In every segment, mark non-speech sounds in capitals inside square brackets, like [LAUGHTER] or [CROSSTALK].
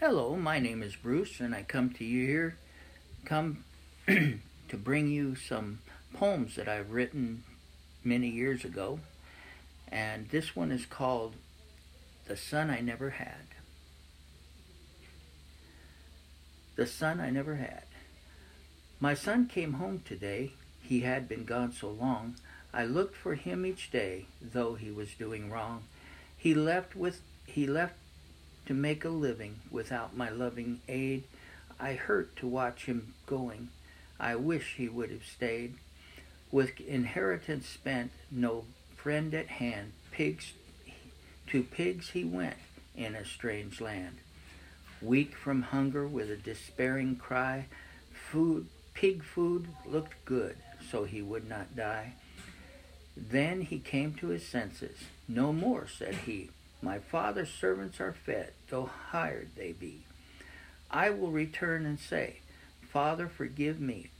Hello, my name is Bruce, and I come to you here, come [CLEARS THROAT] to bring you some poems that I've written many years ago. And this one is called The Son I Never Had. The Son I Never Had. My son came home today. He had been gone so long. I looked for him each day, though he was doing wrong. He left with he left to make a living without my loving aid. I hurt to watch him going. I wish he would have stayed. With inheritance spent, no friend at hand, pigs to pigs he went in a strange land. Weak from hunger with a despairing cry, food pig food looked good, so he would not die. Then he came to his senses. No more, said he. My father's servants are fed, though hired they be. I will return and say, Father, forgive me.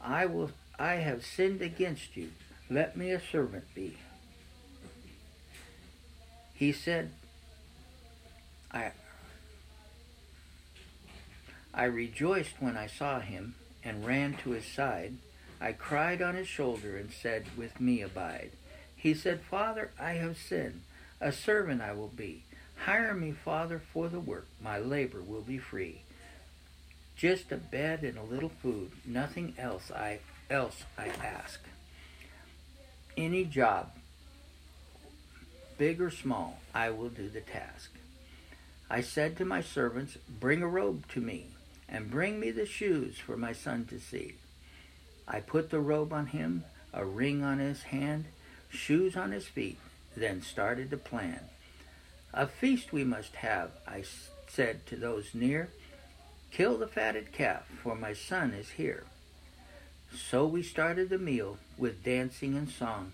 I will I have sinned against you. Let me a servant be. He said, I I rejoiced when I saw him and ran to his side. I cried on his shoulder and said, With me abide. He said, Father, I have sinned. A servant I will be. Hire me, Father, for the work. My labor will be free. Just a bed and a little food, nothing else I else I ask. Any job, big or small, I will do the task. I said to my servants, Bring a robe to me, and bring me the shoes for my son to see. I put the robe on him, a ring on his hand, shoes on his feet, then started to plan. A feast we must have, I said to those near. Kill the fatted calf, for my son is here. So we started the meal with dancing and song.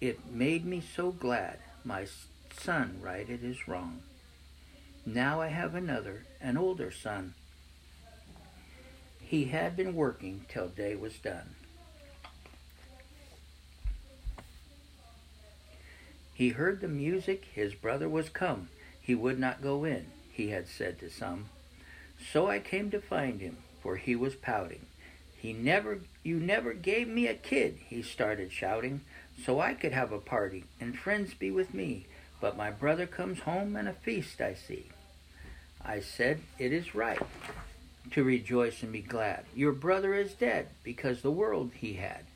It made me so glad my son righted his wrong. Now I have another, an older son. He had been working till day was done. He heard the music, his brother was come. He would not go in, he had said to some. So I came to find him, for he was pouting. He never, you never gave me a kid, he started shouting, so I could have a party and friends be with me. But my brother comes home and a feast I see. I said, It is right to rejoice and be glad. Your brother is dead because the world he had.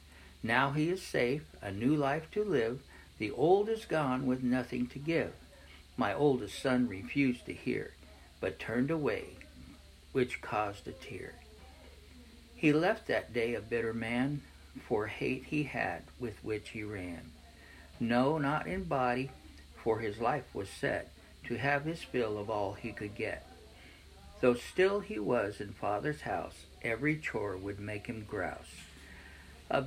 Now he is safe, a new life to live the old is gone with nothing to give. My oldest son refused to hear, but turned away, which caused a tear. He left that day a bitter man, for hate he had with which he ran. No, not in body, for his life was set to have his fill of all he could get. Though still he was in father's house, every chore would make him grouse. A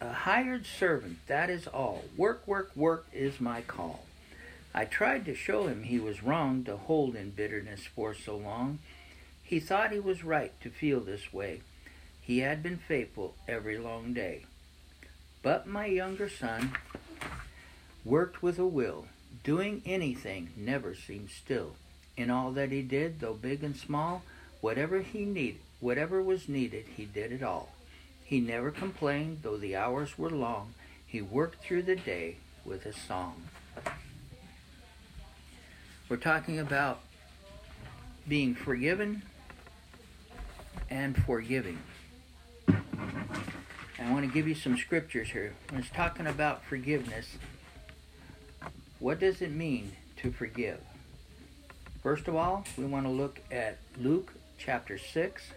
a hired servant, that is all. Work, work, work is my call. I tried to show him he was wrong to hold in bitterness for so long. He thought he was right to feel this way. He had been faithful every long day. But my younger son worked with a will, doing anything, never seemed still. In all that he did, though big and small, whatever he needed, whatever was needed, he did it all. He never complained, though the hours were long. He worked through the day with a song. We're talking about being forgiven and forgiving. I want to give you some scriptures here. When it's talking about forgiveness, what does it mean to forgive? First of all, we want to look at Luke chapter 6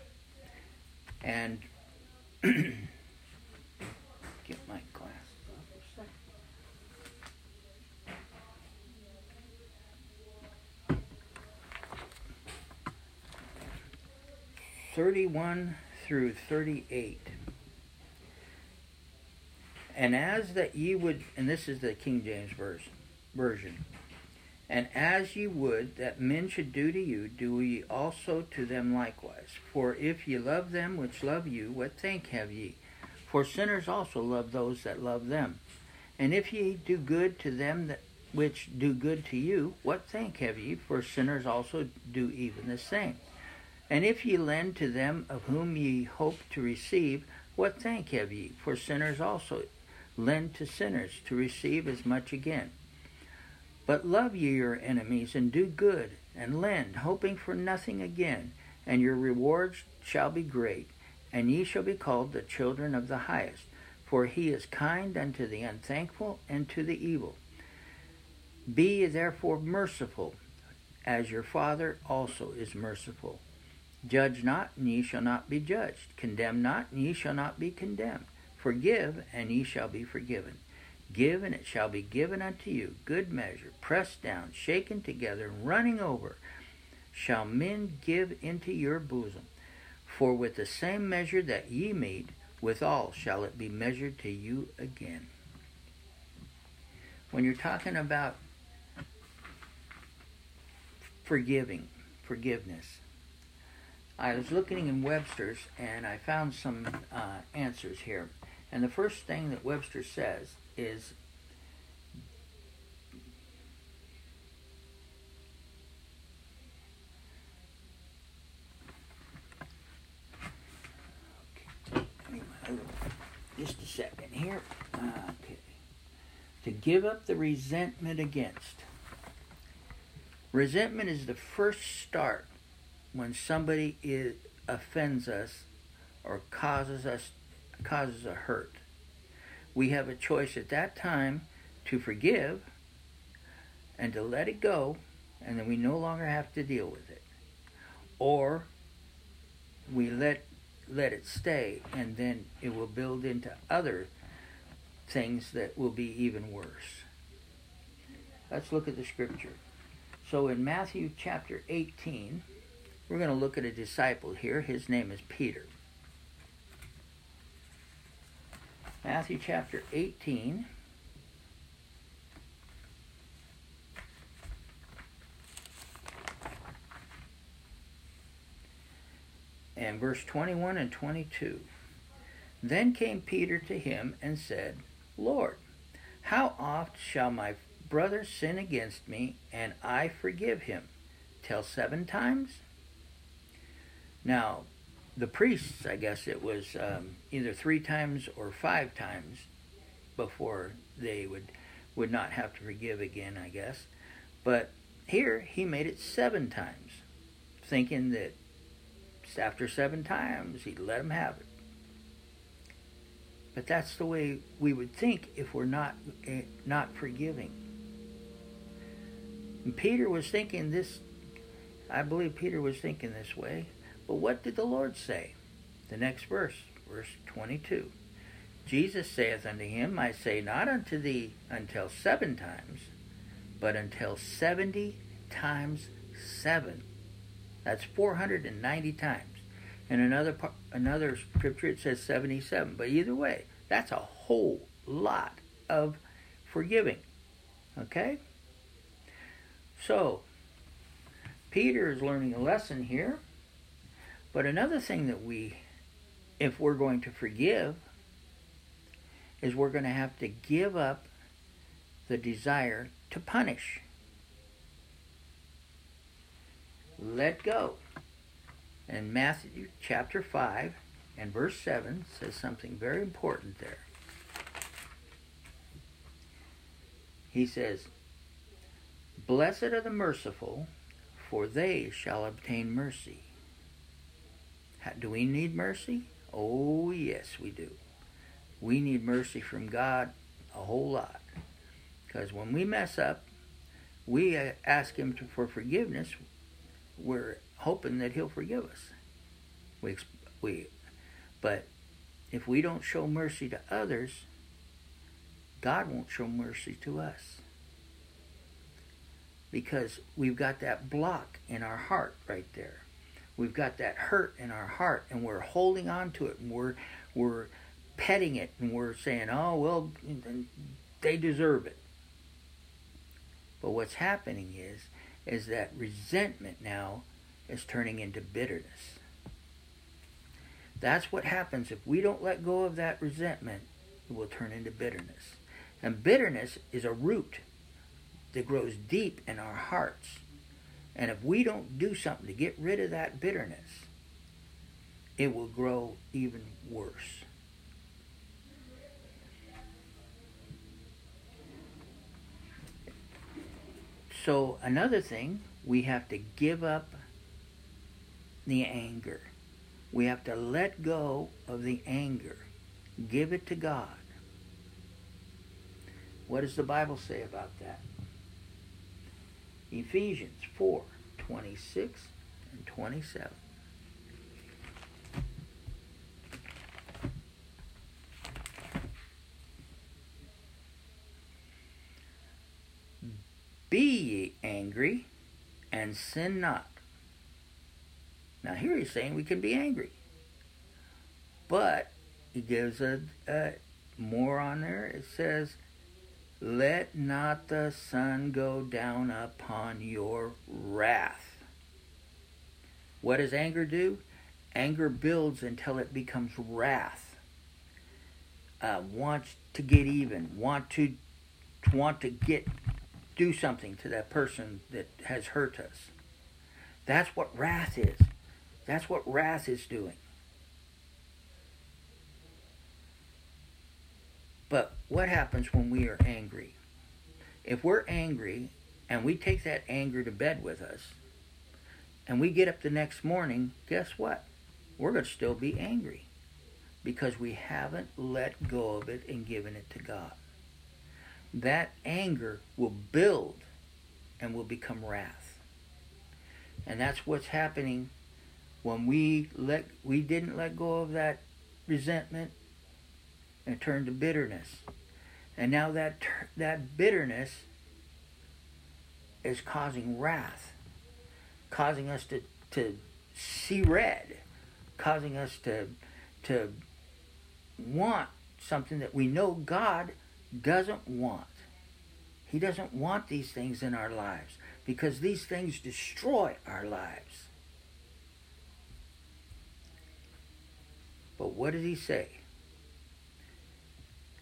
and [CLEARS THROAT] Get my second. Thirty-one through thirty-eight. And as that ye would, and this is the King James verse, version. And as ye would that men should do to you, do ye also to them likewise. For if ye love them which love you, what thank have ye? For sinners also love those that love them. And if ye do good to them that which do good to you, what thank have ye? For sinners also do even the same. And if ye lend to them of whom ye hope to receive, what thank have ye? For sinners also lend to sinners to receive as much again. But love ye your enemies, and do good, and lend, hoping for nothing again, and your rewards shall be great, and ye shall be called the children of the highest. For he is kind unto the unthankful and to the evil. Be ye therefore merciful, as your Father also is merciful. Judge not, and ye shall not be judged. Condemn not, and ye shall not be condemned. Forgive, and ye shall be forgiven. Give, and it shall be given unto you. Good measure, pressed down, shaken together, and running over, shall men give into your bosom. For with the same measure that ye mete, withal shall it be measured to you again. When you're talking about forgiving, forgiveness, I was looking in Webster's and I found some uh, answers here. And the first thing that Webster says is just a second here. Okay. To give up the resentment against. Resentment is the first start when somebody is, offends us or causes us causes a hurt. We have a choice at that time to forgive and to let it go, and then we no longer have to deal with it. Or we let let it stay, and then it will build into other things that will be even worse. Let's look at the scripture. So in Matthew chapter 18, we're going to look at a disciple here. His name is Peter. Matthew chapter 18. And verse 21 and 22. Then came Peter to him and said, Lord, how oft shall my brother sin against me and I forgive him? Till seven times? Now, the priests, I guess it was um, either three times or five times before they would would not have to forgive again, I guess. But here he made it seven times, thinking that after seven times he'd let him have it. But that's the way we would think if we're not eh, not forgiving. And Peter was thinking this. I believe Peter was thinking this way. But what did the Lord say? The next verse, verse 22. Jesus saith unto him, I say not unto thee until seven times, but until seventy times seven. That's 490 times. In another another scripture it says 77. But either way, that's a whole lot of forgiving. Okay? So, Peter is learning a lesson here but another thing that we, if we're going to forgive, is we're going to have to give up the desire to punish. Let go. And Matthew chapter 5 and verse 7 says something very important there. He says, Blessed are the merciful, for they shall obtain mercy. Do we need mercy? Oh, yes, we do. We need mercy from God a whole lot. Because when we mess up, we uh, ask Him to, for forgiveness. We're hoping that He'll forgive us. We, we, but if we don't show mercy to others, God won't show mercy to us. Because we've got that block in our heart right there we've got that hurt in our heart and we're holding on to it and we're we're petting it and we're saying oh well they deserve it. But what's happening is is that resentment now is turning into bitterness. That's what happens. If we don't let go of that resentment it will turn into bitterness. And bitterness is a root that grows deep in our hearts. And if we don't do something to get rid of that bitterness, it will grow even worse. So, another thing, we have to give up the anger. We have to let go of the anger. Give it to God. What does the Bible say about that? Ephesians 4 26 and 27. Be ye angry and sin not. Now, here he's saying we can be angry. But he gives a, a more on there. It says, Let not the sun go down upon your wrath. What does anger do? Anger builds until it becomes wrath. Uh, wants to get even, want to want to get do something to that person that has hurt us. That's what wrath is. That's what wrath is doing. But what happens when we are angry? If we're angry and we take that anger to bed with us, and we get up the next morning, guess what? We're going to still be angry because we haven't let go of it and given it to God that anger will build and will become wrath. And that's what's happening when we let we didn't let go of that resentment and turned to bitterness. And now that that bitterness is causing wrath, causing us to to see red, causing us to to want something that we know God doesn't want. He doesn't want these things in our lives because these things destroy our lives. But what did he say?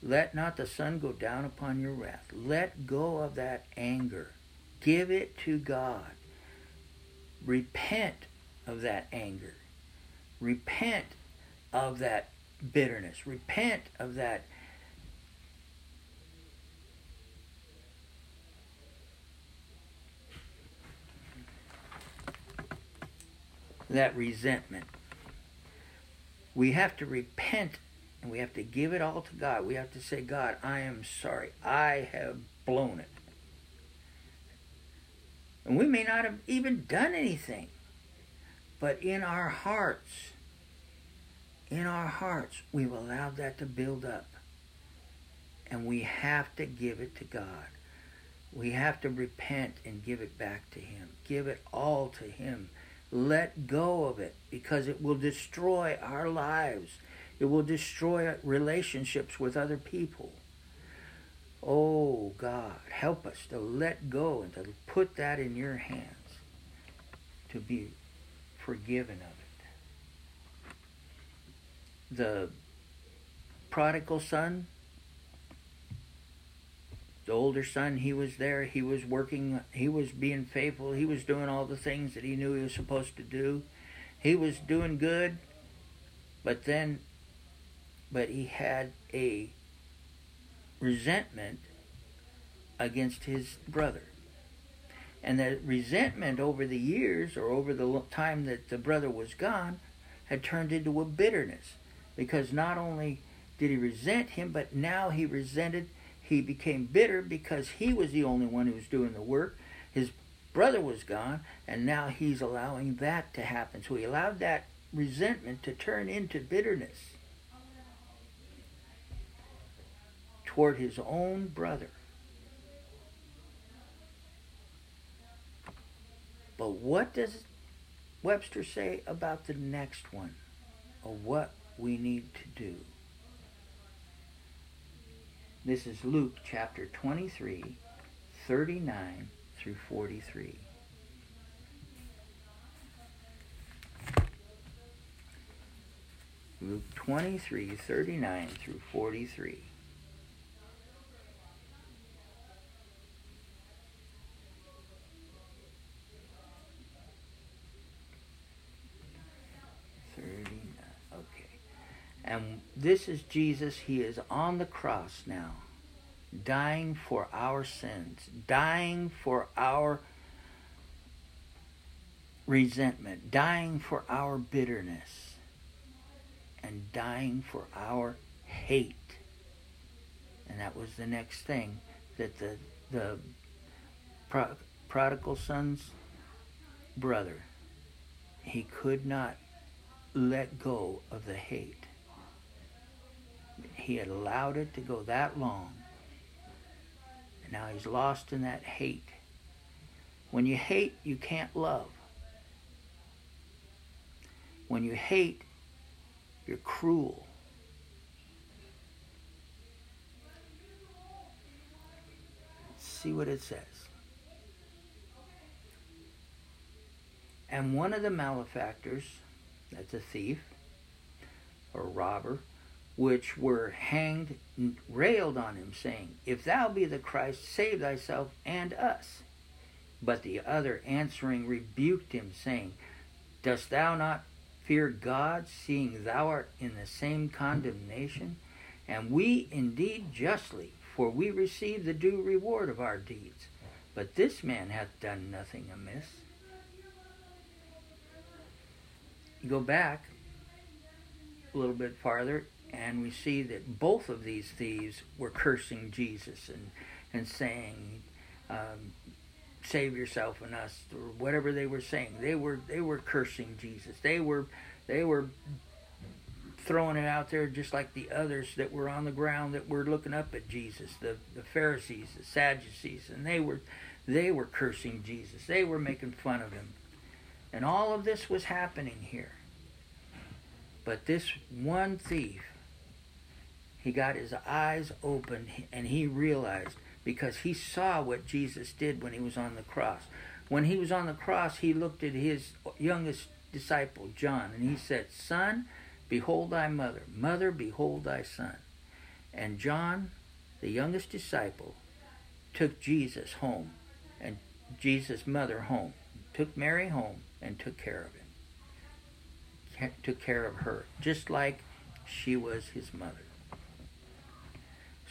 Let not the sun go down upon your wrath. Let go of that anger. Give it to God. Repent of that anger. Repent of that bitterness. Repent of that that resentment. We have to repent and we have to give it all to God. We have to say, God, I am sorry. I have blown it. And we may not have even done anything. But in our hearts, in our hearts, we've allowed that to build up. And we have to give it to God. We have to repent and give it back to Him. Give it all to Him let go of it because it will destroy our lives. It will destroy relationships with other people. Oh God, help us to let go and to put that in your hands to be forgiven of it. The prodigal son the older son, he was there. He was working. He was being faithful. He was doing all the things that he knew he was supposed to do. He was doing good. But then, but he had a resentment against his brother. And that resentment over the years or over the time that the brother was gone had turned into a bitterness. Because not only did he resent him, but now he resented he became bitter because he was the only one who was doing the work. His brother was gone, and now he's allowing that to happen. So he allowed that resentment to turn into bitterness toward his own brother. But what does Webster say about the next one of what we need to do? This is Luke chapter 23, 39 through 43. Luke 23, 39 through 43. And this is Jesus. He is on the cross now, dying for our sins, dying for our resentment, dying for our bitterness, and dying for our hate. And that was the next thing that the the pro- prodigal son's brother he could not let go of the hate. He had allowed it to go that long. And now he's lost in that hate. When you hate, you can't love. When you hate, you're cruel. See what it says. And one of the malefactors, that's a thief or robber, which were hanged, railed on him, saying, If thou be the Christ, save thyself and us. But the other answering rebuked him, saying, Dost thou not fear God, seeing thou art in the same condemnation? And we indeed justly, for we receive the due reward of our deeds. But this man hath done nothing amiss. You go back a little bit farther, and we see that both of these thieves were cursing Jesus and, and saying, um, "Save yourself and us," or whatever they were saying. They were they were cursing Jesus. They were they were throwing it out there just like the others that were on the ground that were looking up at Jesus, the the Pharisees, the Sadducees, and they were they were cursing Jesus. They were making fun of him. And all of this was happening here. But this one thief, he got his eyes open and he realized because he saw what Jesus did when he was on the cross. When he was on the cross, he looked at his youngest disciple, John, and he said, Son, behold thy mother. Mother, behold thy son. And John, the youngest disciple, took Jesus home and Jesus' mother home, took Mary home and took care of him. Took care of her, just like she was his mother.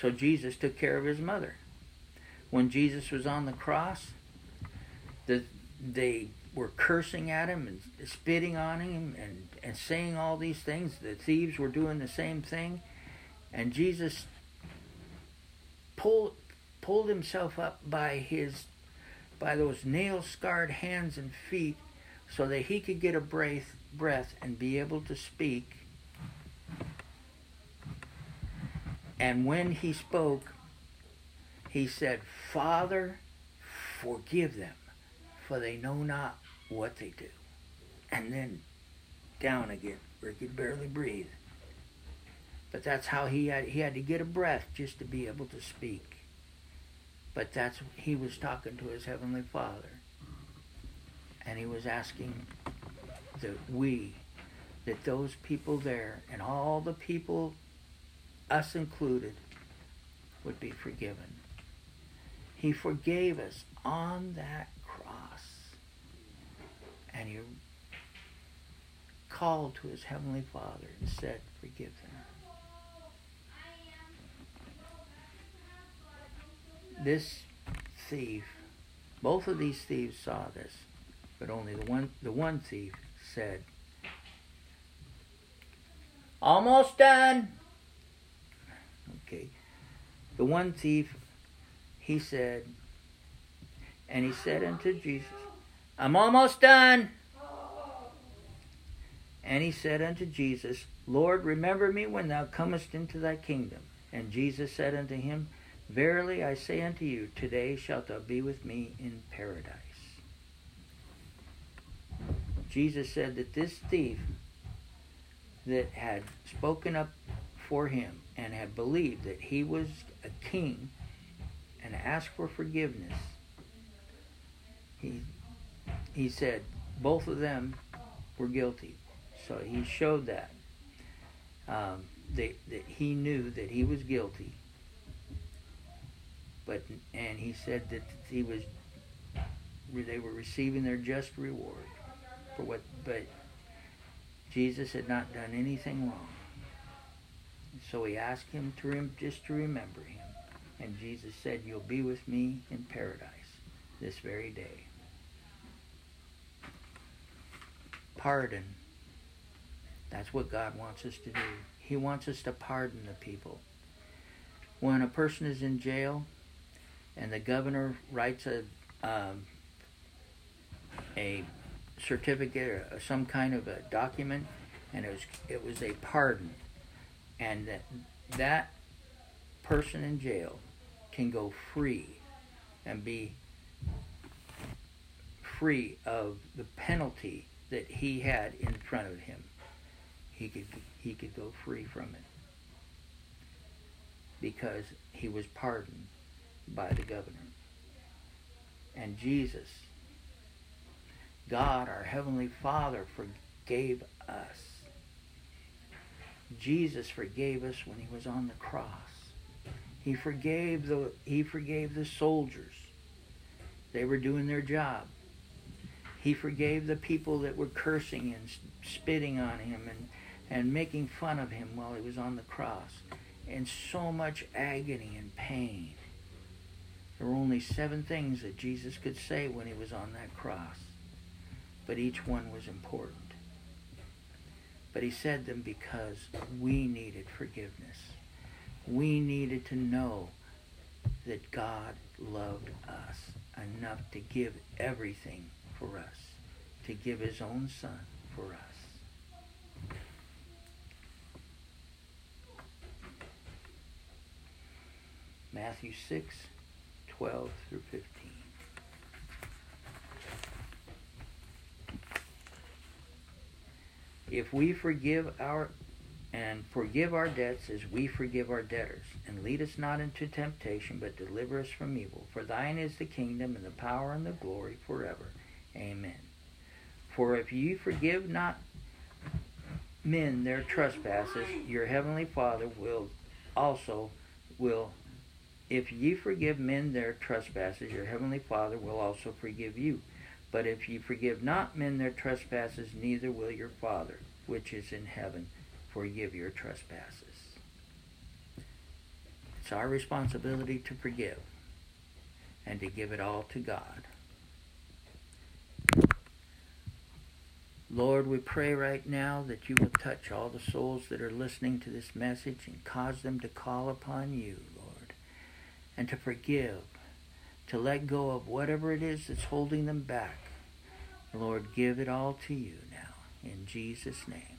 So Jesus took care of his mother. When Jesus was on the cross, the, they were cursing at him and spitting on him and, and saying all these things. The thieves were doing the same thing. And Jesus pulled, pulled himself up by his by those nail scarred hands and feet so that he could get a breath, breath and be able to speak. And when he spoke, he said, Father, forgive them, for they know not what they do. And then down again, where he could barely breathe. But that's how he had he had to get a breath just to be able to speak. But that's he was talking to his heavenly Father and he was asking that we, that those people there, and all the people, us included, would be forgiven. He forgave us on that cross. And he called to his heavenly Father and said, Forgive them. This thief, both of these thieves saw this. But only the one the one thief said, Almost done. Okay. The one thief, he said, and he said unto Jesus, I'm almost done. And he said unto Jesus, Lord, remember me when thou comest into thy kingdom. And Jesus said unto him, Verily I say unto you, today shalt thou be with me in paradise. Jesus said that this thief that had spoken up for him and had believed that he was a king and asked for forgiveness, he, he said both of them were guilty. So he showed that. Um, that, that he knew that he was guilty. But and he said that he was they were receiving their just reward for what, but Jesus had not done anything wrong. So he asked him to rem- just to remember him. And Jesus said, You'll be with me in paradise this very day. Pardon. That's what God wants us to do. He wants us to pardon the people. When a person is in jail and the governor writes a um, a certificate or some kind of a document, and it was it was a pardon, and that that person in jail can go free and be free of the penalty that he had in front of him. He could he could go free from it because he was pardoned by the governor. And Jesus, God, our Heavenly Father, forgave us. Jesus forgave us when he was on the cross. He forgave the he forgave the soldiers. They were doing their job. He forgave the people that were cursing and spitting on him and, and making fun of him while he was on the cross. And so much agony and pain. There were only seven things that Jesus could say when he was on that cross, but each one was important. But he said them because we needed forgiveness. We needed to know that God loved us enough to give everything for us, to give his own son for us. Matthew 6, 12 through 15. If we forgive our and forgive our debts as we forgive our debtors, and lead us not into temptation, but deliver us from evil. For thine is the kingdom and the power and the glory forever. Amen. For if ye forgive not men their trespasses, your heavenly Father will also will if ye forgive men their trespasses, your heavenly Father will also forgive you. But if ye forgive not men their trespasses, neither will your Father, which is in heaven, forgive your trespasses. It's our responsibility to forgive and to give it all to God. Lord, we pray right now that you will touch all the souls that are listening to this message and cause them to call upon you, Lord, and to forgive, to let go of whatever it is that's holding them back. Lord, give it all to you now, in Jesus' name.